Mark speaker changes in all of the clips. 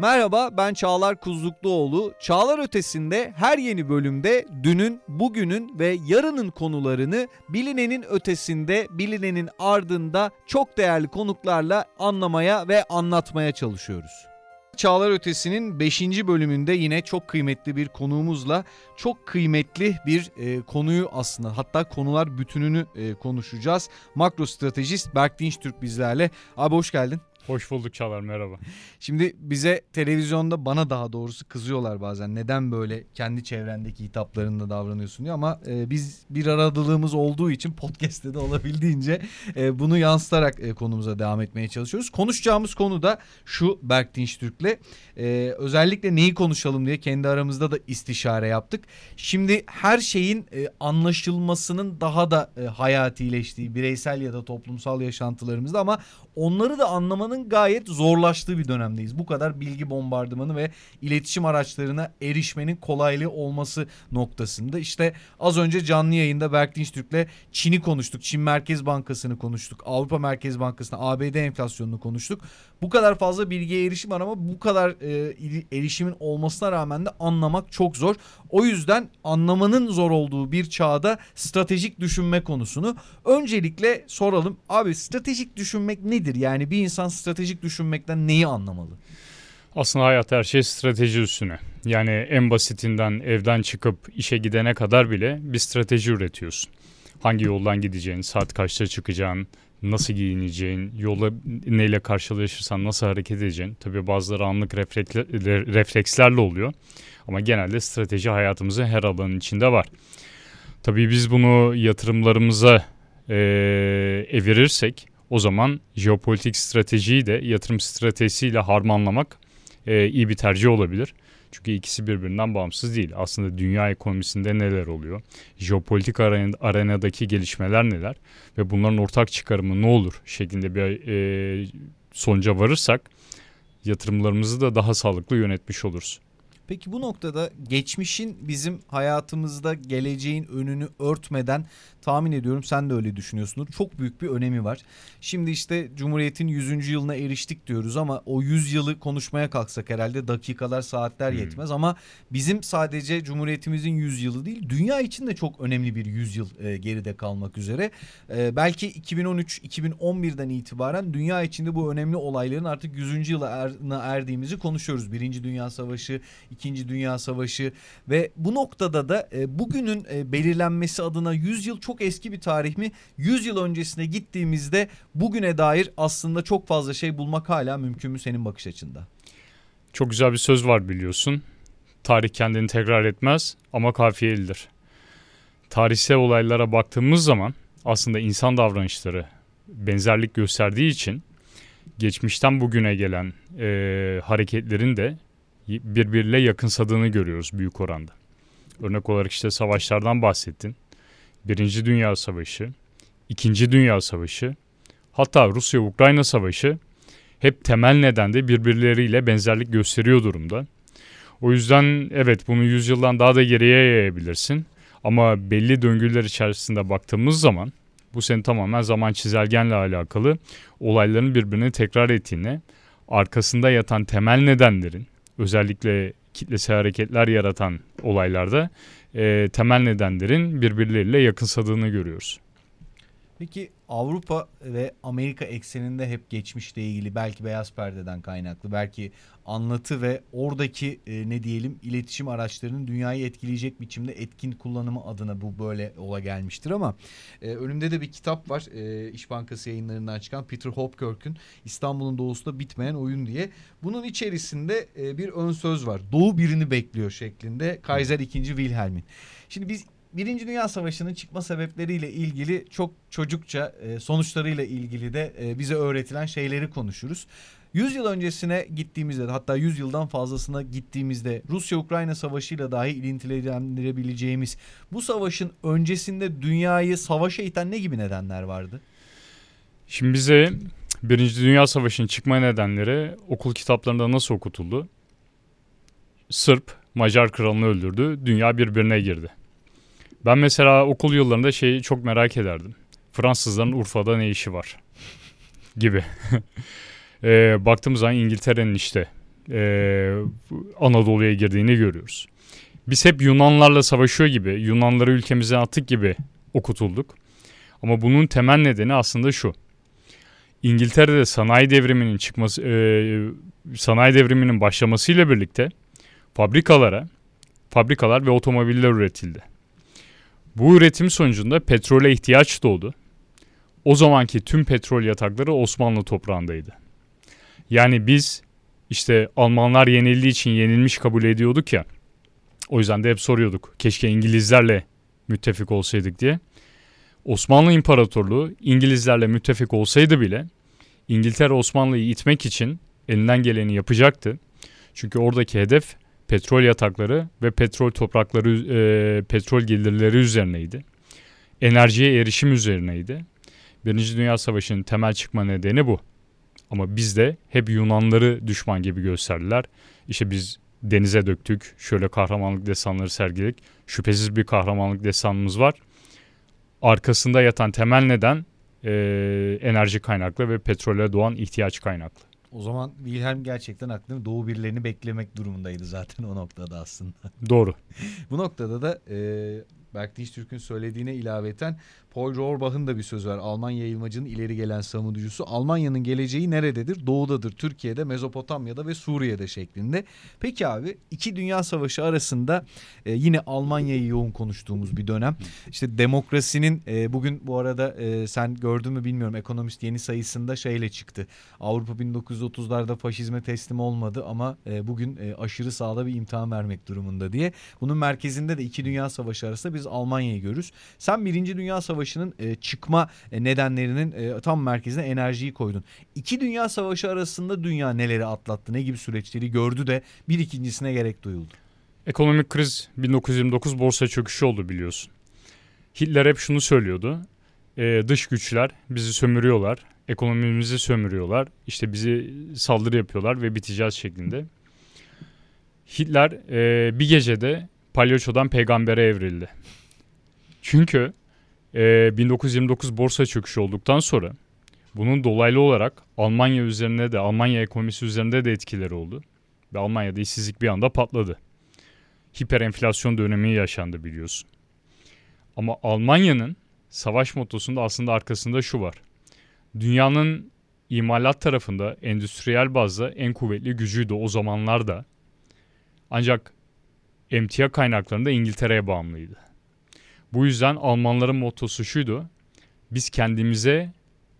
Speaker 1: Merhaba ben Çağlar Kuzlukluoğlu. Çağlar Ötesi'nde her yeni bölümde dünün, bugünün ve yarının konularını bilinenin ötesinde, bilinenin ardında çok değerli konuklarla anlamaya ve anlatmaya çalışıyoruz. Çağlar Ötesi'nin 5. bölümünde yine çok kıymetli bir konuğumuzla çok kıymetli bir e, konuyu aslında hatta konular bütününü e, konuşacağız. Makro stratejist Berk Dinç Türk bizlerle. Abi hoş geldin.
Speaker 2: Hoş bulduk Çağlar merhaba.
Speaker 1: Şimdi bize televizyonda bana daha doğrusu kızıyorlar bazen. Neden böyle kendi çevrendeki hitaplarında davranıyorsun diye ama e, biz bir aradılığımız olduğu için podcast'te de olabildiğince e, bunu yansıtarak e, konumuza devam etmeye çalışıyoruz. Konuşacağımız konu da şu Berk Dinçtürk'le. E, özellikle neyi konuşalım diye kendi aramızda da istişare yaptık. Şimdi her şeyin e, anlaşılmasının daha da e, hayatileştiği bireysel ya da toplumsal yaşantılarımızda ama onları da anlamanın gayet zorlaştığı bir dönemdeyiz. Bu kadar bilgi bombardımanı ve iletişim araçlarına erişmenin kolaylığı olması noktasında. İşte az önce canlı yayında Berk Dinçtürk'le Çin'i konuştuk. Çin Merkez Bankası'nı konuştuk. Avrupa Merkez Bankası'nı, ABD enflasyonunu konuştuk. Bu kadar fazla bilgiye erişim var ama bu kadar e, erişimin olmasına rağmen de anlamak çok zor. O yüzden anlamanın zor olduğu bir çağda stratejik düşünme konusunu öncelikle soralım. Abi stratejik düşünmek nedir? Yani bir insan stratejik düşünmekten neyi anlamalı?
Speaker 2: Aslında hayat her şey strateji üstüne. Yani en basitinden evden çıkıp işe gidene kadar bile bir strateji üretiyorsun. Hangi yoldan gideceğin, saat kaçta çıkacağın, nasıl giyineceğin, yola neyle karşılaşırsan nasıl hareket edeceğin. Tabii bazıları anlık reflekslerle oluyor. Ama genelde strateji hayatımızın her alanın içinde var. Tabii biz bunu yatırımlarımıza e, evirirsek o zaman jeopolitik stratejiyi de yatırım stratejisiyle harmanlamak e, iyi bir tercih olabilir. Çünkü ikisi birbirinden bağımsız değil. Aslında dünya ekonomisinde neler oluyor? Jeopolitik arenadaki gelişmeler neler? Ve bunların ortak çıkarımı ne olur? Şeklinde bir e, sonuca varırsak yatırımlarımızı da daha sağlıklı yönetmiş oluruz.
Speaker 1: Peki bu noktada geçmişin bizim hayatımızda geleceğin önünü örtmeden tahmin ediyorum sen de öyle düşünüyorsundur. Çok büyük bir önemi var. Şimdi işte Cumhuriyet'in 100. yılına eriştik diyoruz ama o 100 yılı konuşmaya kalksak herhalde dakikalar saatler hmm. yetmez ama bizim sadece Cumhuriyetimizin 100 yılı değil dünya için de çok önemli bir 100 yıl e, geride kalmak üzere. E, belki 2013-2011'den itibaren dünya içinde bu önemli olayların artık 100. yılına erdiğimizi konuşuyoruz. Birinci Dünya Savaşı, İkinci Dünya Savaşı ve bu noktada da e, bugünün e, belirlenmesi adına 100 yıl çok eski bir tarih mi? 100 yıl öncesine gittiğimizde bugüne dair aslında çok fazla şey bulmak hala mümkün mü senin bakış açında?
Speaker 2: Çok güzel bir söz var biliyorsun. Tarih kendini tekrar etmez ama kafiyelidir. Tarihsel olaylara baktığımız zaman aslında insan davranışları benzerlik gösterdiği için geçmişten bugüne gelen e, hareketlerin de birbiriyle yakınsadığını görüyoruz büyük oranda. Örnek olarak işte savaşlardan bahsettin. Birinci Dünya Savaşı, İkinci Dünya Savaşı, hatta Rusya-Ukrayna Savaşı hep temel nedende birbirleriyle benzerlik gösteriyor durumda. O yüzden evet bunu yüzyıldan daha da geriye yayabilirsin. Ama belli döngüler içerisinde baktığımız zaman bu senin tamamen zaman çizelgenle alakalı olayların birbirini tekrar ettiğini, arkasında yatan temel nedenlerin özellikle kitlesel hareketler yaratan olaylarda e, temel nedenlerin birbirleriyle yakınsadığını görüyoruz.
Speaker 1: Peki Avrupa ve Amerika ekseninde hep geçmişle ilgili belki beyaz perdeden kaynaklı belki anlatı ve oradaki e, ne diyelim iletişim araçlarının dünyayı etkileyecek biçimde etkin kullanımı adına bu böyle ola gelmiştir ama e, önümde de bir kitap var e, İş Bankası yayınlarından çıkan Peter Hopkirk'ün İstanbul'un doğusunda bitmeyen oyun diye. Bunun içerisinde e, bir ön söz var. Doğu birini bekliyor şeklinde Kaiser 2. Wilhelm'in. Şimdi biz Birinci Dünya Savaşı'nın çıkma sebepleriyle ilgili çok çocukça e, sonuçlarıyla ilgili de e, bize öğretilen şeyleri konuşuruz. 100 yıl öncesine gittiğimizde hatta 100 yıldan fazlasına gittiğimizde Rusya-Ukrayna savaşıyla dahi ilintilendirebileceğimiz bu savaşın öncesinde dünyayı savaşa iten ne gibi nedenler vardı?
Speaker 2: Şimdi bize Birinci Dünya Savaşı'nın çıkma nedenleri okul kitaplarında nasıl okutuldu? Sırp Macar kralını öldürdü, dünya birbirine girdi. Ben mesela okul yıllarında şeyi çok merak ederdim. Fransızların Urfa'da ne işi var? gibi. e, baktığımız zaman İngiltere'nin işte e, Anadolu'ya girdiğini görüyoruz. Biz hep Yunanlarla savaşıyor gibi, Yunanları ülkemizden attık gibi okutulduk. Ama bunun temel nedeni aslında şu. İngiltere'de sanayi devriminin çıkması, e, sanayi devriminin başlamasıyla birlikte fabrikalara, fabrikalar ve otomobiller üretildi. Bu üretim sonucunda petrole ihtiyaç doğdu. O zamanki tüm petrol yatakları Osmanlı toprağındaydı. Yani biz işte Almanlar yenildiği için yenilmiş kabul ediyorduk ya. O yüzden de hep soruyorduk. Keşke İngilizlerle müttefik olsaydık diye. Osmanlı İmparatorluğu İngilizlerle müttefik olsaydı bile İngiltere Osmanlı'yı itmek için elinden geleni yapacaktı. Çünkü oradaki hedef petrol yatakları ve petrol toprakları, e, petrol gelirleri üzerineydi. Enerjiye erişim üzerineydi. Birinci Dünya Savaşı'nın temel çıkma nedeni bu. Ama biz de hep Yunanları düşman gibi gösterdiler. İşte biz denize döktük, şöyle kahramanlık destanları sergiledik. Şüphesiz bir kahramanlık destanımız var. Arkasında yatan temel neden e, enerji kaynaklı ve petrole doğan ihtiyaç kaynaklı.
Speaker 1: O zaman Wilhelm gerçekten haklı. Doğu birilerini beklemek durumundaydı zaten o noktada aslında.
Speaker 2: Doğru.
Speaker 1: Bu noktada da e, Berk Türk'ün söylediğine ilaveten Paul Rohrbach'ın da bir sözü var. Alman yayılmacının ileri gelen savunucusu. Almanya'nın geleceği nerededir? Doğudadır. Türkiye'de, Mezopotamya'da ve Suriye'de şeklinde. Peki abi iki dünya savaşı arasında e, yine Almanya'yı yoğun konuştuğumuz bir dönem. İşte demokrasinin e, bugün bu arada e, sen gördün mü bilmiyorum ekonomist yeni sayısında şeyle çıktı. Avrupa 1930'larda faşizme teslim olmadı ama e, bugün e, aşırı sağda bir imtihan vermek durumunda diye. Bunun merkezinde de iki dünya savaşı arasında biz Almanya'yı görürüz. Sen Birinci Dünya Savaşı'nın e, çıkma e, nedenlerinin e, tam merkezine enerjiyi koydun. İki Dünya Savaşı arasında dünya neleri atlattı, ne gibi süreçleri gördü de bir ikincisine gerek duyuldu.
Speaker 2: Ekonomik kriz 1929 borsa çöküşü oldu biliyorsun. Hitler hep şunu söylüyordu. E, dış güçler bizi sömürüyorlar, ekonomimizi sömürüyorlar, işte bizi saldırı yapıyorlar ve biteceğiz şeklinde. Hitler e, bir gecede palyaçodan peygambere evrildi. Çünkü e, 1929 borsa çöküşü olduktan sonra bunun dolaylı olarak Almanya üzerine de Almanya ekonomisi üzerinde de etkileri oldu. Ve Almanya'da işsizlik bir anda patladı. Hiperenflasyon dönemi yaşandı biliyorsun. Ama Almanya'nın savaş motosunda aslında arkasında şu var. Dünyanın imalat tarafında endüstriyel bazda en kuvvetli gücüydü o zamanlarda. Ancak emtia kaynaklarında İngiltere'ye bağımlıydı. Bu yüzden Almanların mottosu şuydu. Biz kendimize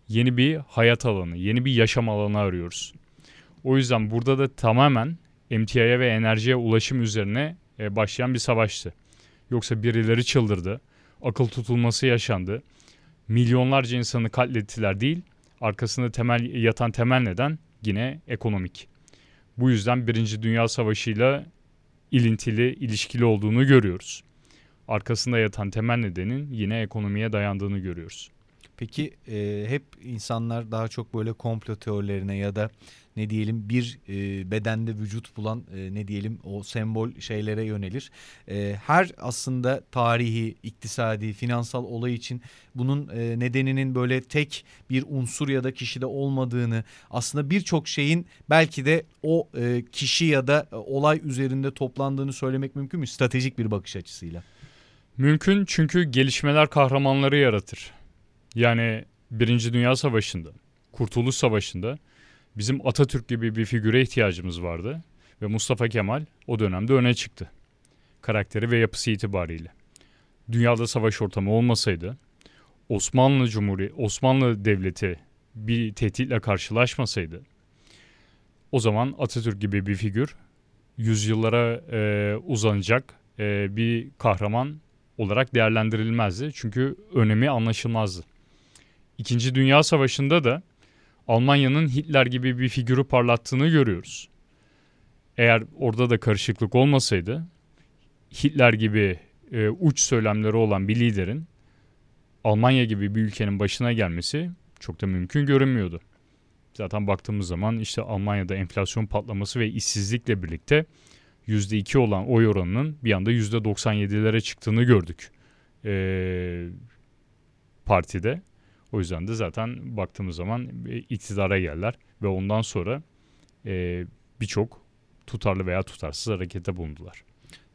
Speaker 2: yeni bir hayat alanı, yeni bir yaşam alanı arıyoruz. O yüzden burada da tamamen emtiaya ve enerjiye ulaşım üzerine e, başlayan bir savaştı. Yoksa birileri çıldırdı, akıl tutulması yaşandı. Milyonlarca insanı katlettiler değil, arkasında temel yatan temel neden yine ekonomik. Bu yüzden Birinci Dünya Savaşı ile ilintili, ilişkili olduğunu görüyoruz. Arkasında yatan temel nedenin yine ekonomiye dayandığını görüyoruz.
Speaker 1: Peki e, hep insanlar daha çok böyle komplo teorilerine ya da ne diyelim bir e, bedende vücut bulan e, ne diyelim o sembol şeylere yönelir. E, her aslında tarihi, iktisadi, finansal olay için bunun e, nedeninin böyle tek bir unsur ya da kişide olmadığını aslında birçok şeyin belki de o e, kişi ya da e, olay üzerinde toplandığını söylemek mümkün mü stratejik bir bakış açısıyla?
Speaker 2: Mümkün çünkü gelişmeler kahramanları yaratır. Yani Birinci Dünya Savaşı'nda, Kurtuluş Savaşı'nda bizim Atatürk gibi bir figüre ihtiyacımız vardı. Ve Mustafa Kemal o dönemde öne çıktı. Karakteri ve yapısı itibariyle. Dünyada savaş ortamı olmasaydı, Osmanlı Cumhuriyeti, Osmanlı Devleti bir tehditle karşılaşmasaydı, o zaman Atatürk gibi bir figür yüzyıllara e, uzanacak e, bir kahraman olarak değerlendirilmezdi. Çünkü önemi anlaşılmazdı. İkinci Dünya Savaşı'nda da Almanya'nın Hitler gibi bir figürü parlattığını görüyoruz. Eğer orada da karışıklık olmasaydı Hitler gibi e, uç söylemleri olan bir liderin Almanya gibi bir ülkenin başına gelmesi çok da mümkün görünmüyordu. Zaten baktığımız zaman işte Almanya'da enflasyon patlaması ve işsizlikle birlikte %2 olan oy oranının bir anda %97'lere çıktığını gördük e, partide. O yüzden de zaten baktığımız zaman iktidara geldiler ve ondan sonra e, birçok tutarlı veya tutarsız harekete bulundular.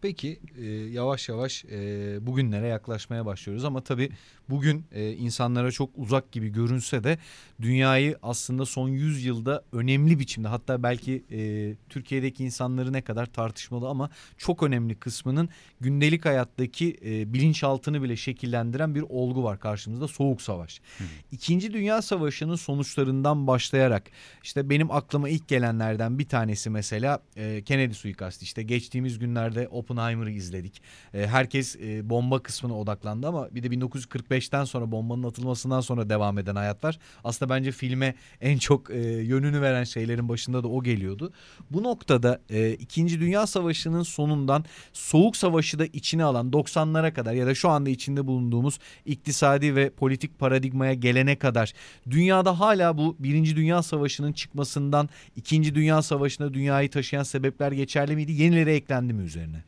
Speaker 1: Peki e, yavaş yavaş e, bugünlere yaklaşmaya başlıyoruz ama tabii bugün e, insanlara çok uzak gibi görünse de dünyayı aslında son 100 yılda önemli biçimde hatta belki e, Türkiye'deki insanları ne kadar tartışmalı ama çok önemli kısmının gündelik hayattaki e, bilinçaltını bile şekillendiren bir olgu var karşımızda Soğuk Savaş. Hı. İkinci Dünya Savaşı'nın sonuçlarından başlayarak işte benim aklıma ilk gelenlerden bir tanesi mesela e, Kennedy suikastı işte geçtiğimiz günlerde Oppenheimer'ı izledik. E, herkes e, bomba kısmına odaklandı ama bir de 1945'ten sonra bombanın atılmasından sonra devam eden hayat var. Aslında bence filme en çok e, yönünü veren şeylerin başında da o geliyordu. Bu noktada e, İkinci Dünya Savaşı'nın sonundan Soğuk Savaşı da içine alan 90'lara kadar ya da şu anda içinde bulunduğumuz iktisadi ve politik paradigmaya gelene kadar dünyada hala bu Birinci Dünya Savaşı'nın çıkmasından İkinci Dünya Savaşı'na dünyayı taşıyan sebepler geçerli miydi? Yenileri eklendi mi üzerine?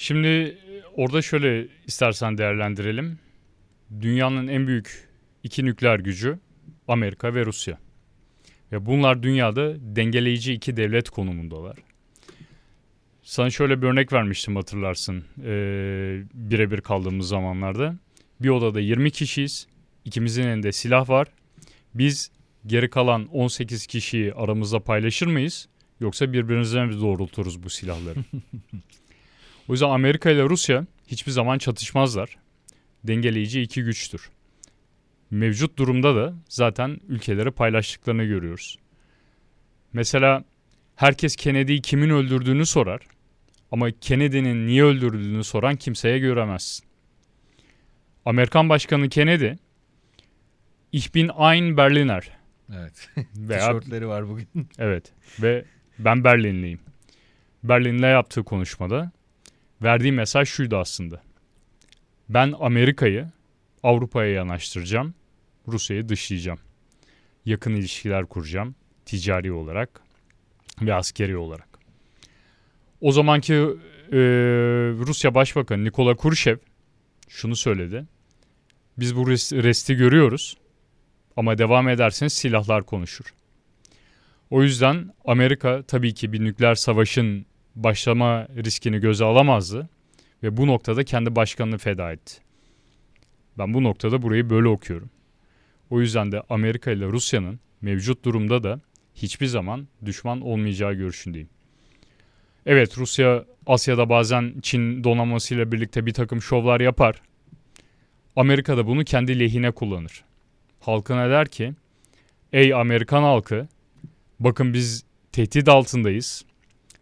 Speaker 2: Şimdi orada şöyle istersen değerlendirelim. Dünyanın en büyük iki nükleer gücü Amerika ve Rusya. Ve bunlar dünyada dengeleyici iki devlet konumundalar. Sana şöyle bir örnek vermiştim hatırlarsın ee, birebir kaldığımız zamanlarda. Bir odada 20 kişiyiz. İkimizin elinde silah var. Biz geri kalan 18 kişiyi aramızda paylaşır mıyız? Yoksa birbirimize mi doğrulturuz bu silahları? o yüzden Amerika ile Rusya hiçbir zaman çatışmazlar. Dengeleyici iki güçtür. Mevcut durumda da zaten ülkeleri paylaştıklarını görüyoruz. Mesela herkes Kennedy'yi kimin öldürdüğünü sorar. Ama Kennedy'nin niye öldürüldüğünü soran kimseye göremezsin. Amerikan Başkanı Kennedy, Ich bin ein Berliner.
Speaker 1: Evet. Veya, Tişörtleri var bugün.
Speaker 2: evet. Ve ben Berlinliyim. Berlin'le yaptığı konuşmada verdiği mesaj şuydu aslında. Ben Amerika'yı Avrupa'ya yanaştıracağım. Rusya'yı dışlayacağım. Yakın ilişkiler kuracağım. Ticari olarak ve askeri olarak. O zamanki e, Rusya Başbakanı Nikola Kurşev şunu söyledi. Biz bu resti görüyoruz ama devam ederseniz silahlar konuşur. O yüzden Amerika tabii ki bir nükleer savaşın başlama riskini göze alamazdı ve bu noktada kendi başkanını feda etti. Ben bu noktada burayı böyle okuyorum. O yüzden de Amerika ile Rusya'nın mevcut durumda da hiçbir zaman düşman olmayacağı görüşündeyim. Evet Rusya Asya'da bazen Çin donanmasıyla birlikte bir takım şovlar yapar. Amerika da bunu kendi lehine kullanır. Halkına der ki ey Amerikan halkı bakın biz tehdit altındayız.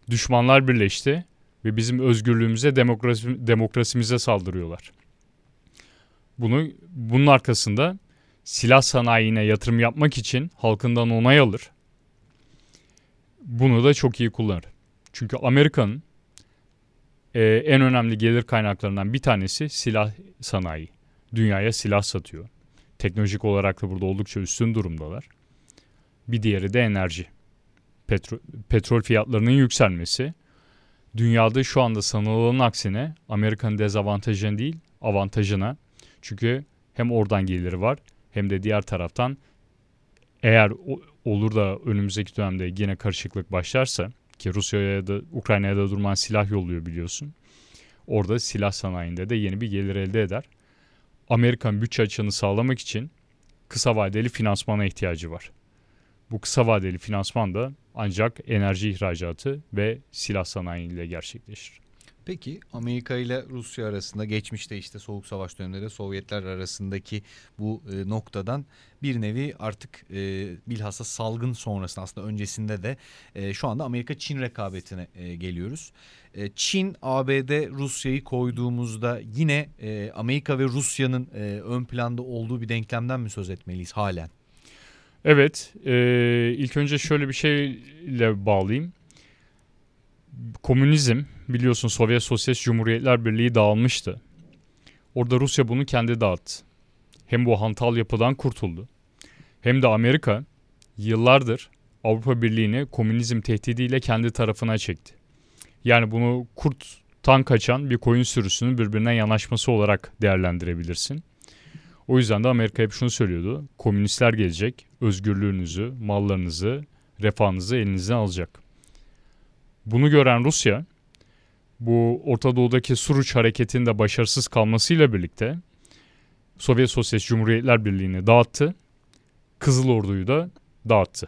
Speaker 2: Düşmanlar birleşti ve bizim özgürlüğümüze demokrasi, demokrasimize saldırıyorlar. Bunu bunun arkasında silah sanayine yatırım yapmak için halkından onay alır. Bunu da çok iyi kullanır. Çünkü Amerika'nın e, en önemli gelir kaynaklarından bir tanesi silah sanayi. Dünyaya silah satıyor. Teknolojik olarak da burada oldukça üstün durumdalar. Bir diğeri de enerji. Petro, petrol fiyatlarının yükselmesi. Dünyada şu anda sanılanın aksine Amerika'nın dezavantajına değil avantajına. Çünkü hem oradan geliri var hem de diğer taraftan eğer olur da önümüzdeki dönemde yine karışıklık başlarsa ki Rusya'ya da Ukrayna'ya da durman silah yolluyor biliyorsun. Orada silah sanayinde de yeni bir gelir elde eder. Amerikan bütçe açığını sağlamak için kısa vadeli finansmana ihtiyacı var. Bu kısa vadeli finansman da ancak enerji ihracatı ve silah sanayi ile gerçekleşir.
Speaker 1: Peki Amerika ile Rusya arasında geçmişte işte Soğuk Savaş dönemleri Sovyetler arasındaki bu e, noktadan bir nevi artık e, bilhassa salgın sonrasında aslında öncesinde de e, şu anda Amerika-Çin rekabetine e, geliyoruz. E, Çin, ABD, Rusya'yı koyduğumuzda yine e, Amerika ve Rusya'nın e, ön planda olduğu bir denklemden mi söz etmeliyiz halen?
Speaker 2: Evet, e, ilk önce şöyle bir şeyle bağlayayım komünizm biliyorsun Sovyet Sosyalist Cumhuriyetler Birliği dağılmıştı. Orada Rusya bunu kendi dağıttı. Hem bu hantal yapıdan kurtuldu. Hem de Amerika yıllardır Avrupa Birliği'ni komünizm tehdidiyle kendi tarafına çekti. Yani bunu kurttan kaçan bir koyun sürüsünün birbirine yanaşması olarak değerlendirebilirsin. O yüzden de Amerika hep şunu söylüyordu. Komünistler gelecek, özgürlüğünüzü, mallarınızı, refahınızı elinizden alacak. Bunu gören Rusya bu Orta Doğu'daki Suruç hareketinde başarısız kalmasıyla birlikte Sovyet Sosyalist Cumhuriyetler Birliği'ni dağıttı. Kızıl Ordu'yu da dağıttı.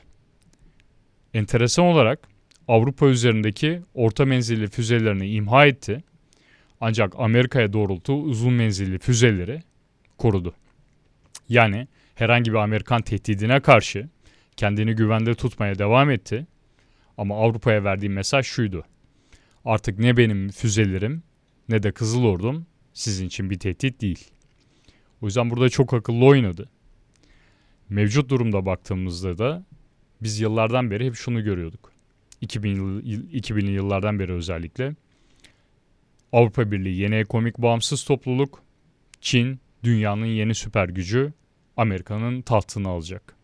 Speaker 2: Enteresan olarak Avrupa üzerindeki orta menzilli füzelerini imha etti. Ancak Amerika'ya doğrulttuğu uzun menzilli füzeleri korudu. Yani herhangi bir Amerikan tehdidine karşı kendini güvende tutmaya devam etti. Ama Avrupa'ya verdiği mesaj şuydu. Artık ne benim füzelerim ne de Kızıl Ordum sizin için bir tehdit değil. O yüzden burada çok akıllı oynadı. Mevcut durumda baktığımızda da biz yıllardan beri hep şunu görüyorduk. 2000 2000'li yıllardan beri özellikle Avrupa Birliği yeni ekonomik bağımsız topluluk, Çin dünyanın yeni süper gücü, Amerika'nın tahtını alacak.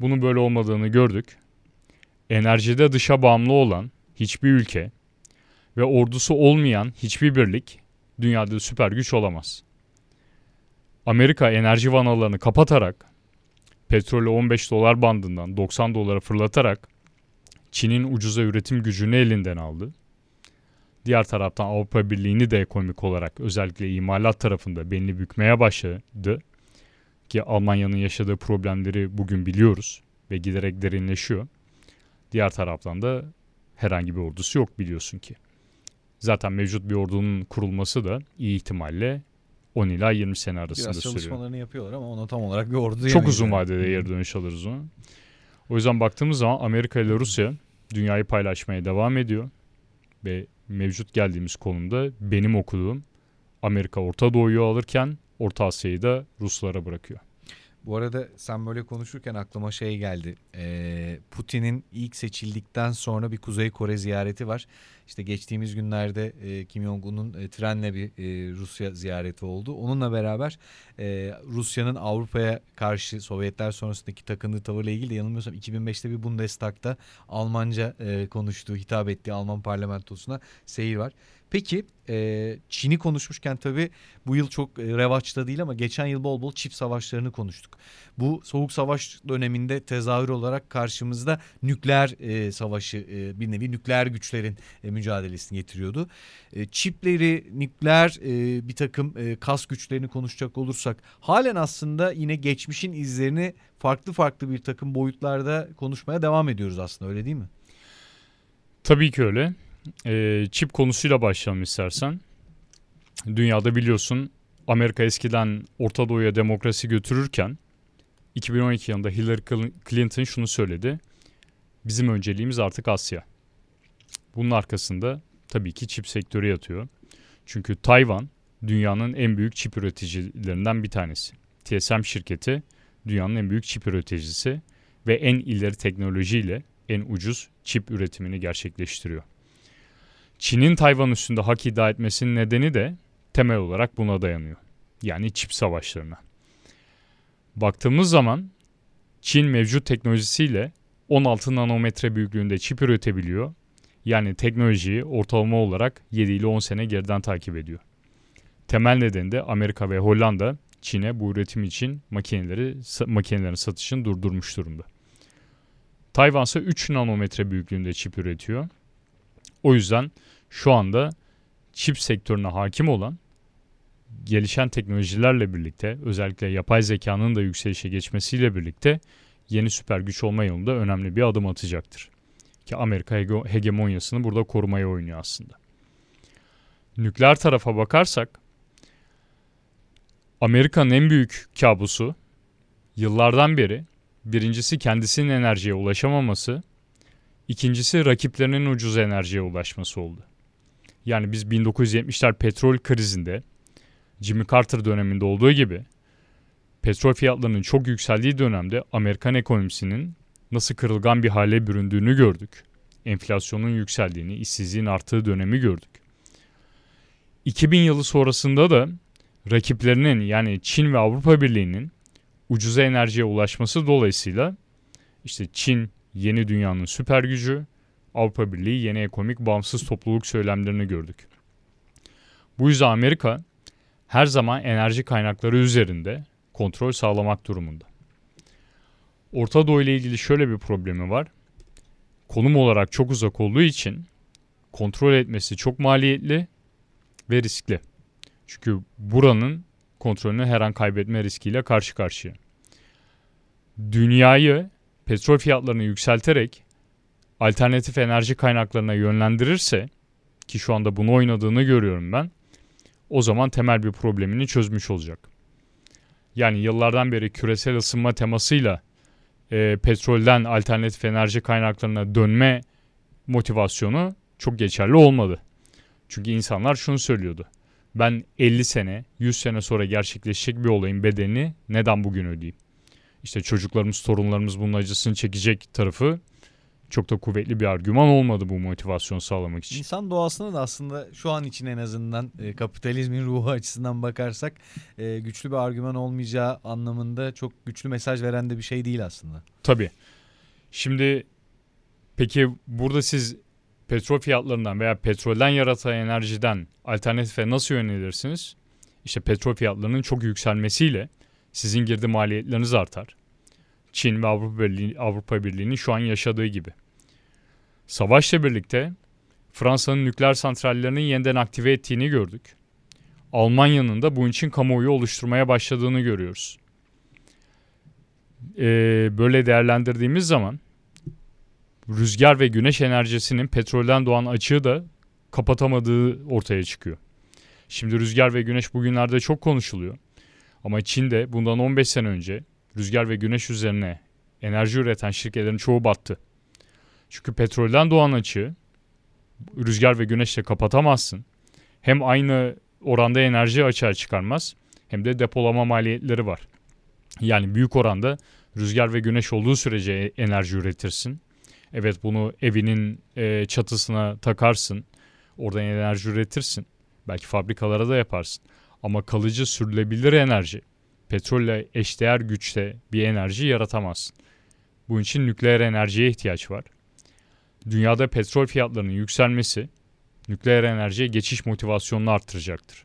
Speaker 2: Bunun böyle olmadığını gördük. Enerjide dışa bağımlı olan hiçbir ülke ve ordusu olmayan hiçbir birlik dünyada süper güç olamaz. Amerika enerji vanalarını kapatarak petrolü 15 dolar bandından 90 dolara fırlatarak Çin'in ucuza üretim gücünü elinden aldı. Diğer taraftan Avrupa Birliği'ni de ekonomik olarak özellikle imalat tarafında belini bükmeye başladı. Ki Almanya'nın yaşadığı problemleri bugün biliyoruz ve giderek derinleşiyor. Diğer taraftan da herhangi bir ordusu yok biliyorsun ki. Zaten mevcut bir ordunun kurulması da iyi ihtimalle 10 ila 20 sene arasında
Speaker 1: Biraz
Speaker 2: sürüyor.
Speaker 1: çalışmalarını yapıyorlar ama ona tam olarak bir ordu
Speaker 2: Çok uzun vadede geri dönüş alırız onu. O yüzden baktığımız zaman Amerika ile Rusya dünyayı paylaşmaya devam ediyor. Ve mevcut geldiğimiz konumda benim okuduğum Amerika Orta Doğu'yu alırken Orta Asya'yı da Ruslara bırakıyor.
Speaker 1: Bu arada sen böyle konuşurken aklıma şey geldi. Ee, Putin'in ilk seçildikten sonra bir Kuzey Kore ziyareti var. İşte geçtiğimiz günlerde e, Kim Jong-un'un e, trenle bir e, Rusya ziyareti oldu. Onunla beraber Rusya'nın Avrupa'ya karşı Sovyetler sonrasındaki takındığı tavırla ilgili de yanılmıyorsam 2005'te bir Bundestag'da Almanca e, konuştuğu, hitap ettiği Alman parlamentosuna seyir var. Peki Çin'i konuşmuşken tabii bu yıl çok revaçta değil ama geçen yıl bol bol çift savaşlarını konuştuk. Bu soğuk savaş döneminde tezahür olarak karşımızda nükleer savaşı bir nevi nükleer güçlerin e, mücadelesini getiriyordu. E, çipleri, nükleer e, bir takım e, kas güçlerini konuşacak olursak halen aslında yine geçmişin izlerini farklı farklı bir takım boyutlarda konuşmaya devam ediyoruz aslında öyle değil mi?
Speaker 2: Tabii ki öyle. E, çip konusuyla başlayalım istersen. Dünyada biliyorsun Amerika eskiden Orta Doğu'ya demokrasi götürürken 2012 yılında Hillary Clinton şunu söyledi. Bizim önceliğimiz artık Asya. Bunun arkasında tabii ki çip sektörü yatıyor. Çünkü Tayvan dünyanın en büyük çip üreticilerinden bir tanesi. TSM şirketi dünyanın en büyük çip üreticisi ve en ileri teknolojiyle en ucuz çip üretimini gerçekleştiriyor. Çin'in Tayvan üstünde hak iddia etmesinin nedeni de temel olarak buna dayanıyor. Yani çip savaşlarına. Baktığımız zaman Çin mevcut teknolojisiyle 16 nanometre büyüklüğünde çip üretebiliyor. Yani teknolojiyi ortalama olarak 7 ile 10 sene geriden takip ediyor. Temel nedeni de Amerika ve Hollanda Çin'e bu üretim için makineleri makinelerin satışını durdurmuş durumda. Tayvan ise 3 nanometre büyüklüğünde çip üretiyor. O yüzden şu anda çip sektörüne hakim olan gelişen teknolojilerle birlikte özellikle yapay zekanın da yükselişe geçmesiyle birlikte yeni süper güç olma yolunda önemli bir adım atacaktır. Ki Amerika hegemonyasını burada korumaya oynuyor aslında. Nükleer tarafa bakarsak Amerika'nın en büyük kabusu yıllardan beri birincisi kendisinin enerjiye ulaşamaması, ikincisi rakiplerinin ucuz enerjiye ulaşması oldu. Yani biz 1970'ler petrol krizinde Jimmy Carter döneminde olduğu gibi petrol fiyatlarının çok yükseldiği dönemde Amerikan ekonomisinin nasıl kırılgan bir hale büründüğünü gördük. Enflasyonun yükseldiğini, işsizliğin arttığı dönemi gördük. 2000 yılı sonrasında da rakiplerinin yani Çin ve Avrupa Birliği'nin ucuza enerjiye ulaşması dolayısıyla işte Çin yeni dünyanın süper gücü, Avrupa Birliği yeni ekonomik bağımsız topluluk söylemlerini gördük. Bu yüzden Amerika her zaman enerji kaynakları üzerinde kontrol sağlamak durumunda. Orta Doğu ile ilgili şöyle bir problemi var. konum olarak çok uzak olduğu için kontrol etmesi çok maliyetli ve riskli. Çünkü buranın kontrolünü her an kaybetme riskiyle karşı karşıya. Dünyayı petrol fiyatlarını yükselterek alternatif enerji kaynaklarına yönlendirirse ki şu anda bunu oynadığını görüyorum ben. O zaman temel bir problemini çözmüş olacak. Yani yıllardan beri küresel ısınma temasıyla e, petrolden alternatif enerji kaynaklarına dönme motivasyonu çok geçerli olmadı. Çünkü insanlar şunu söylüyordu. Ben 50 sene, 100 sene sonra gerçekleşecek bir olayın bedelini neden bugün ödeyeyim? İşte çocuklarımız, torunlarımız bunun acısını çekecek tarafı çok da kuvvetli bir argüman olmadı bu motivasyon sağlamak için.
Speaker 1: İnsan doğasına da aslında şu an için en azından e, kapitalizmin ruhu açısından bakarsak e, güçlü bir argüman olmayacağı anlamında çok güçlü mesaj veren de bir şey değil aslında.
Speaker 2: Tabii. Şimdi peki burada siz petrol fiyatlarından veya petrolden yaratan enerjiden alternatife nasıl yönelirsiniz? İşte petrol fiyatlarının çok yükselmesiyle sizin girdi maliyetleriniz artar. Çin ve Avrupa Birliği, Avrupa Birliği'nin şu an yaşadığı gibi. Savaşla birlikte Fransa'nın nükleer santrallerinin yeniden aktive ettiğini gördük. Almanya'nın da bunun için kamuoyu oluşturmaya başladığını görüyoruz. Ee, böyle değerlendirdiğimiz zaman rüzgar ve güneş enerjisinin petrolden doğan açığı da kapatamadığı ortaya çıkıyor. Şimdi rüzgar ve güneş bugünlerde çok konuşuluyor. Ama Çin'de bundan 15 sene önce rüzgar ve güneş üzerine enerji üreten şirketlerin çoğu battı. Çünkü petrolden doğan açığı rüzgar ve güneşle kapatamazsın. Hem aynı oranda enerji açığa çıkarmaz hem de depolama maliyetleri var. Yani büyük oranda rüzgar ve güneş olduğu sürece enerji üretirsin. Evet bunu evinin e, çatısına takarsın. Oradan enerji üretirsin. Belki fabrikalara da yaparsın. Ama kalıcı sürülebilir enerji, petrolle eşdeğer güçte bir enerji yaratamazsın. Bunun için nükleer enerjiye ihtiyaç var. Dünyada petrol fiyatlarının yükselmesi nükleer enerjiye geçiş motivasyonunu arttıracaktır.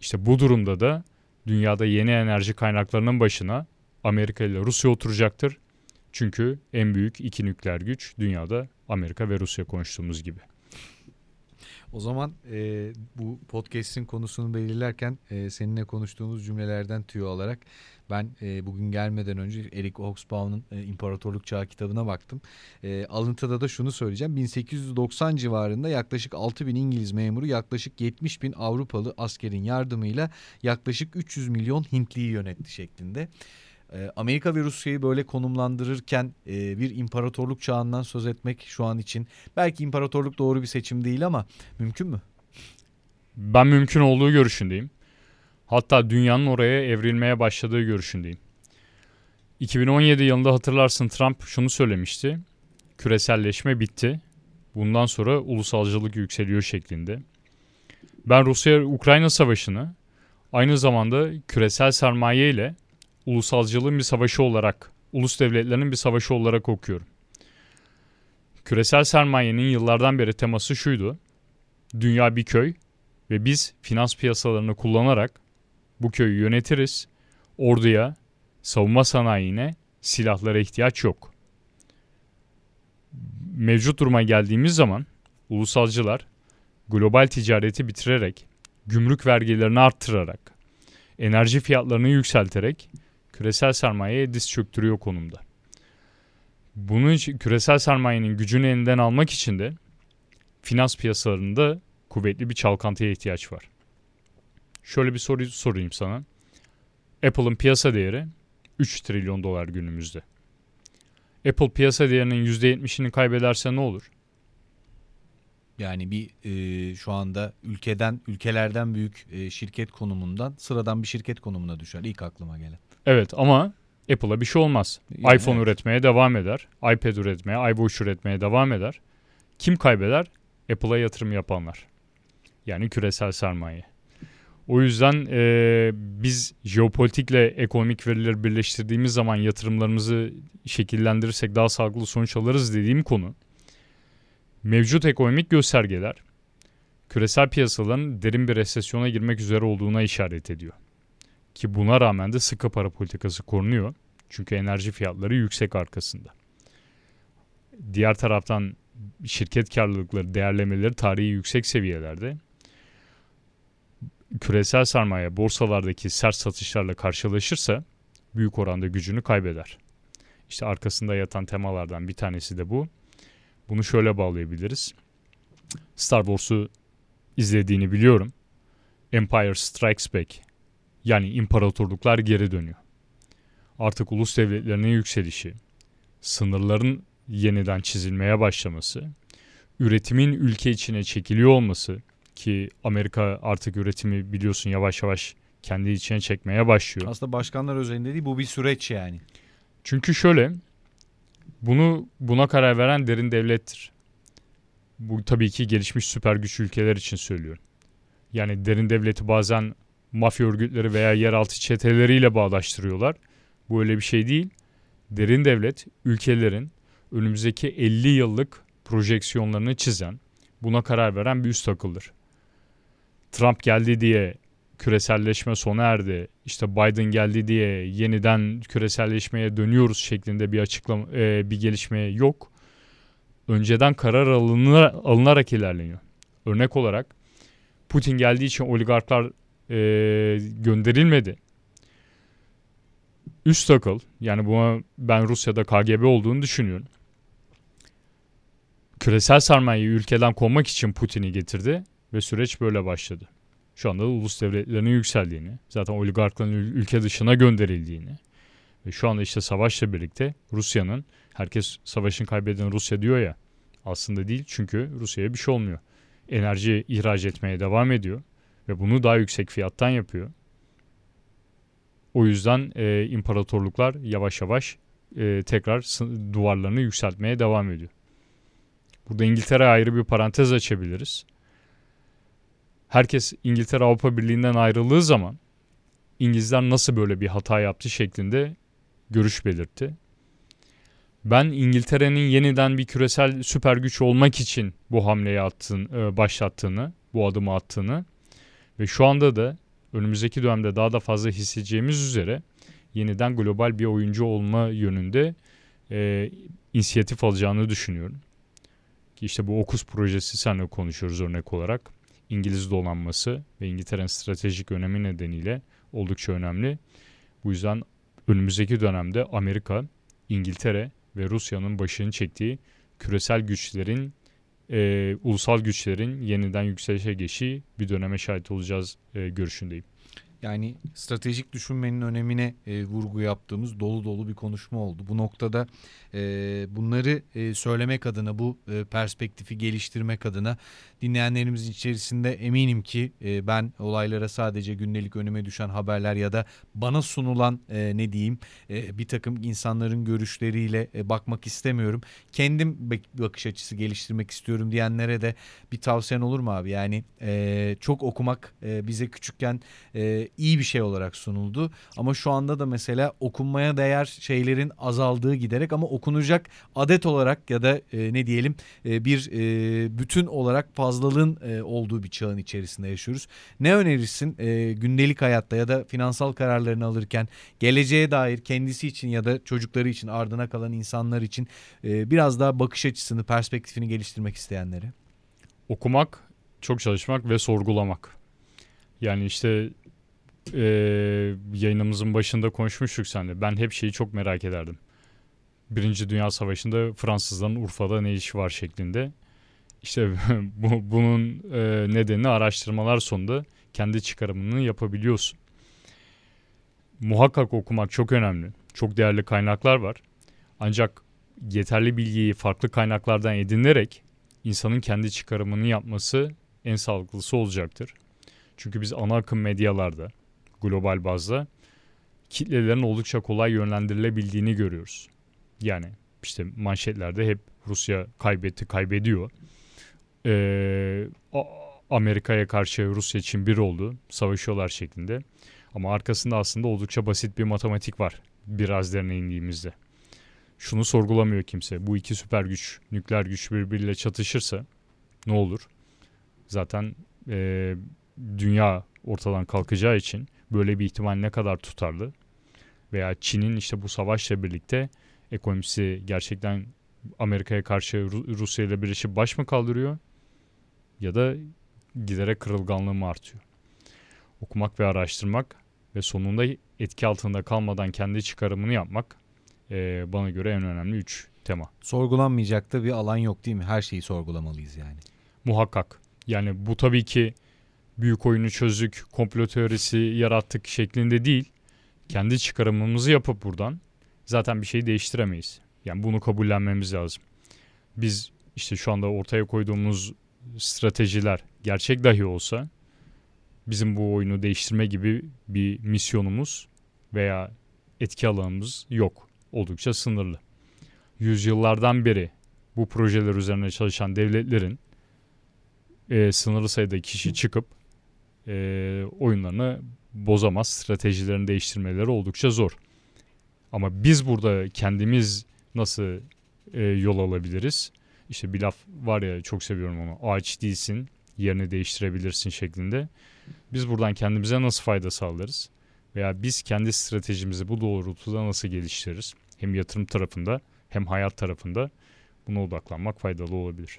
Speaker 2: İşte bu durumda da dünyada yeni enerji kaynaklarının başına Amerika ile Rusya oturacaktır. Çünkü en büyük iki nükleer güç dünyada Amerika ve Rusya konuştuğumuz gibi.
Speaker 1: O zaman e, bu podcast'in konusunu belirlerken e, seninle konuştuğumuz cümlelerden tüyo alarak ben e, bugün gelmeden önce Eric Hobsbawm'ın e, İmparatorluk Çağı kitabına baktım. E, alıntıda da şunu söyleyeceğim. 1890 civarında yaklaşık 6 bin İngiliz memuru yaklaşık 70 bin Avrupalı askerin yardımıyla yaklaşık 300 milyon Hintliyi yönetti şeklinde. Ee, Amerika ve Rusya'yı böyle konumlandırırken e, bir imparatorluk çağından söz etmek şu an için belki imparatorluk doğru bir seçim değil ama mümkün mü?
Speaker 2: Ben mümkün olduğu görüşündeyim. Hatta dünyanın oraya evrilmeye başladığı görüşündeyim. 2017 yılında hatırlarsın Trump şunu söylemişti. Küreselleşme bitti. Bundan sonra ulusalcılık yükseliyor şeklinde. Ben Rusya-Ukrayna savaşını aynı zamanda küresel sermaye ile ulusalcılığın bir savaşı olarak, ulus devletlerinin bir savaşı olarak okuyorum. Küresel sermayenin yıllardan beri teması şuydu. Dünya bir köy ve biz finans piyasalarını kullanarak bu köyü yönetiriz. Orduya, savunma sanayine, silahlara ihtiyaç yok. Mevcut duruma geldiğimiz zaman ulusalcılar global ticareti bitirerek, gümrük vergilerini arttırarak, enerji fiyatlarını yükselterek küresel sermayeye diz çöktürüyor konumda. Bunun için küresel sermayenin gücünü elinden almak için de finans piyasalarında kuvvetli bir çalkantıya ihtiyaç var. Şöyle bir soru sorayım sana. Apple'ın piyasa değeri 3 trilyon dolar günümüzde. Apple piyasa değerinin %70'ini kaybederse ne olur?
Speaker 1: Yani bir e, şu anda ülkeden ülkelerden büyük e, şirket konumundan sıradan bir şirket konumuna düşer ilk aklıma gelen.
Speaker 2: Evet ama Apple'a bir şey olmaz.
Speaker 1: Yani
Speaker 2: iPhone
Speaker 1: evet. üretmeye
Speaker 2: devam eder. iPad üretmeye, iWatch üretmeye devam eder. Kim kaybeder? Apple'a yatırım yapanlar. Yani küresel sermaye. O yüzden e, biz jeopolitikle ekonomik verileri birleştirdiğimiz zaman yatırımlarımızı şekillendirirsek daha sağlıklı sonuç alırız dediğim konu. Mevcut ekonomik göstergeler küresel piyasaların derin bir resesyona girmek üzere olduğuna işaret ediyor. Ki buna rağmen de sıkı para politikası korunuyor. Çünkü enerji fiyatları yüksek arkasında. diğer taraftan şirket karlılıkları, değerlemeleri tarihi yüksek seviyelerde. Küresel sermaye borsalardaki sert satışlarla karşılaşırsa büyük oranda gücünü kaybeder. İşte arkasında yatan temalardan bir tanesi de bu. Bunu şöyle bağlayabiliriz. Star Wars'u izlediğini biliyorum. Empire Strikes Back yani imparatorluklar geri dönüyor. Artık ulus devletlerinin yükselişi, sınırların yeniden çizilmeye başlaması, üretimin ülke içine çekiliyor olması ki Amerika artık üretimi biliyorsun yavaş yavaş kendi içine çekmeye başlıyor.
Speaker 1: Aslında başkanlar özelinde değil bu bir süreç yani.
Speaker 2: Çünkü şöyle bunu buna karar veren derin devlettir. Bu tabii ki gelişmiş süper güç ülkeler için söylüyorum. Yani derin devleti bazen mafya örgütleri veya yeraltı çeteleriyle bağdaştırıyorlar. Bu öyle bir şey değil. Derin devlet ülkelerin önümüzdeki 50 yıllık projeksiyonlarını çizen, buna karar veren bir üst akıldır. Trump geldi diye küreselleşme sona erdi. İşte Biden geldi diye yeniden küreselleşmeye dönüyoruz şeklinde bir açıklama e, bir gelişme yok. Önceden karar alınır, alınarak ilerleniyor. Örnek olarak Putin geldiği için oligarklar e, gönderilmedi. Üst akıl yani buna ben Rusya'da KGB olduğunu düşünüyorum. Küresel sermayeyi ülkeden konmak için Putin'i getirdi ve süreç böyle başladı. Şu anda da ulus devletlerinin yükseldiğini, zaten oligarkların ülke dışına gönderildiğini ve şu anda işte savaşla birlikte Rusya'nın, herkes savaşın kaybeden Rusya diyor ya, aslında değil çünkü Rusya'ya bir şey olmuyor. Enerji ihraç etmeye devam ediyor ve bunu daha yüksek fiyattan yapıyor. O yüzden e, imparatorluklar yavaş yavaş e, tekrar duvarlarını yükseltmeye devam ediyor. Burada İngiltere ayrı bir parantez açabiliriz. Herkes İngiltere Avrupa Birliği'nden ayrıldığı zaman İngilizler nasıl böyle bir hata yaptı şeklinde görüş belirtti. Ben İngiltere'nin yeniden bir küresel süper güç olmak için bu hamleyi attığını, başlattığını, bu adımı attığını ve şu anda da önümüzdeki dönemde daha da fazla hissedeceğimiz üzere yeniden global bir oyuncu olma yönünde e, inisiyatif alacağını düşünüyorum. Ki işte bu Okus projesi seninle konuşuyoruz örnek olarak. İngiliz donanması ve İngiltere'nin stratejik önemi nedeniyle oldukça önemli. Bu yüzden önümüzdeki dönemde Amerika, İngiltere ve Rusya'nın başını çektiği küresel güçlerin, e, ulusal güçlerin yeniden yükselişe geçtiği bir döneme şahit olacağız e, görüşündeyim.
Speaker 1: Yani stratejik düşünmenin önemine e, vurgu yaptığımız dolu dolu bir konuşma oldu. Bu noktada e, bunları e, söylemek adına, bu e, perspektifi geliştirmek adına dinleyenlerimizin içerisinde eminim ki e, ben olaylara sadece gündelik önüme düşen haberler ya da bana sunulan e, ne diyeyim e, bir takım insanların görüşleriyle e, bakmak istemiyorum. Kendim bakış açısı geliştirmek istiyorum diyenlere de bir tavsiyen olur mu abi? Yani e, çok okumak e, bize küçükken e, iyi bir şey olarak sunuldu. Ama şu anda da mesela okunmaya değer şeylerin azaldığı giderek ama okunacak adet olarak ya da e, ne diyelim e, bir e, bütün olarak fazlalığın e, olduğu bir çağın içerisinde yaşıyoruz. Ne önerirsin e, gündelik hayatta ya da finansal kararlarını alırken geleceğe dair kendisi için ya da çocukları için ardına kalan insanlar için e, biraz daha bakış açısını, perspektifini geliştirmek isteyenlere?
Speaker 2: Okumak, çok çalışmak ve sorgulamak. Yani işte e, yayınımızın başında konuşmuştuk seninle. Ben hep şeyi çok merak ederdim. Birinci Dünya Savaşı'nda Fransızların Urfa'da ne işi var şeklinde. İşte bu, bunun e, nedenini araştırmalar sonunda kendi çıkarımını yapabiliyorsun. Muhakkak okumak çok önemli. Çok değerli kaynaklar var. Ancak yeterli bilgiyi farklı kaynaklardan edinerek insanın kendi çıkarımını yapması en sağlıklısı olacaktır. Çünkü biz ana akım medyalarda global bazda kitlelerin oldukça kolay yönlendirilebildiğini görüyoruz. Yani işte manşetlerde hep Rusya kaybetti, kaybediyor. Ee, Amerika'ya karşı Rusya için bir oldu, savaşıyorlar şeklinde. Ama arkasında aslında oldukça basit bir matematik var biraz derine indiğimizde. Şunu sorgulamıyor kimse. Bu iki süper güç, nükleer güç birbiriyle çatışırsa ne olur? Zaten e, dünya ortadan kalkacağı için böyle bir ihtimal ne kadar tutarlı? Veya Çin'in işte bu savaşla birlikte ekonomisi gerçekten Amerika'ya karşı Ru- Rusya ile birleşip baş mı kaldırıyor ya da giderek kırılganlığı mı artıyor? Okumak ve araştırmak ve sonunda etki altında kalmadan kendi çıkarımını yapmak eee, bana göre en önemli üç tema.
Speaker 1: Sorgulanmayacak da bir alan yok değil mi? Her şeyi sorgulamalıyız yani.
Speaker 2: Muhakkak. Yani bu tabii ki büyük oyunu çözdük, komplo teorisi yarattık şeklinde değil. Kendi çıkarımımızı yapıp buradan zaten bir şeyi değiştiremeyiz. Yani bunu kabullenmemiz lazım. Biz işte şu anda ortaya koyduğumuz stratejiler gerçek dahi olsa bizim bu oyunu değiştirme gibi bir misyonumuz veya etki alanımız yok. Oldukça sınırlı. Yüzyıllardan beri bu projeler üzerine çalışan devletlerin e, sınırlı sayıda kişi çıkıp e, oyunlarını bozamaz. Stratejilerini değiştirmeleri oldukça zor. Ama biz burada kendimiz nasıl e, yol alabiliriz? İşte bir laf var ya çok seviyorum onu. Ağaç değilsin, yerini değiştirebilirsin şeklinde. Biz buradan kendimize nasıl fayda sağlarız? Veya biz kendi stratejimizi bu doğrultuda nasıl geliştiririz? Hem yatırım tarafında hem hayat tarafında buna odaklanmak faydalı olabilir.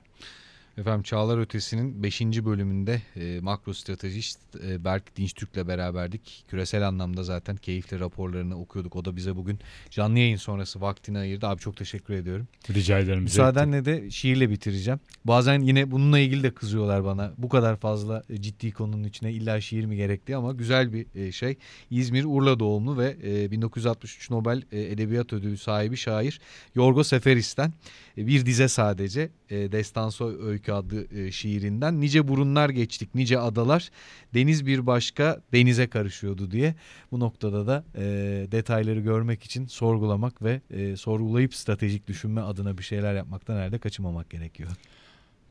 Speaker 1: Efendim Çağlar Ötesi'nin 5. bölümünde e, makro stratejist e, Berk Dinçtürk'le beraberdik. Küresel anlamda zaten keyifli raporlarını okuyorduk. O da bize bugün canlı yayın sonrası vaktini ayırdı. Abi çok teşekkür ediyorum.
Speaker 2: Rica ederim.
Speaker 1: Müsaadenle de şiirle bitireceğim. Bazen yine bununla ilgili de kızıyorlar bana. Bu kadar fazla e, ciddi konunun içine illa şiir mi gerekti ama güzel bir e, şey. İzmir Urla doğumlu ve e, 1963 Nobel e, Edebiyat Ödülü sahibi şair Yorgo Seferis'ten bir dize sadece Destanso Öykü adlı e, şiirinden. Nice burunlar geçtik nice adalar. Deniz bir başka denize karışıyordu diye. Bu noktada da e, detayları görmek için sorgulamak ve e, sorgulayıp stratejik düşünme adına bir şeyler yapmaktan herhalde kaçınmamak gerekiyor.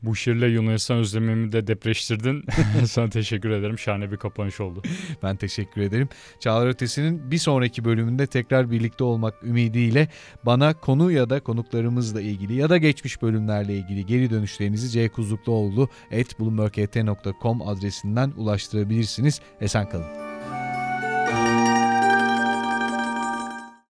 Speaker 2: Bu şiirle Yunanistan özlemimi de depreştirdin. Sana teşekkür ederim. Şahane bir kapanış oldu.
Speaker 1: Ben teşekkür ederim. Çağlar Ötesi'nin bir sonraki bölümünde tekrar birlikte olmak ümidiyle bana konu ya da konuklarımızla ilgili ya da geçmiş bölümlerle ilgili geri dönüşlerinizi ckuzlukluoğlu at bloomberg.gt.com adresinden ulaştırabilirsiniz. Esen kalın.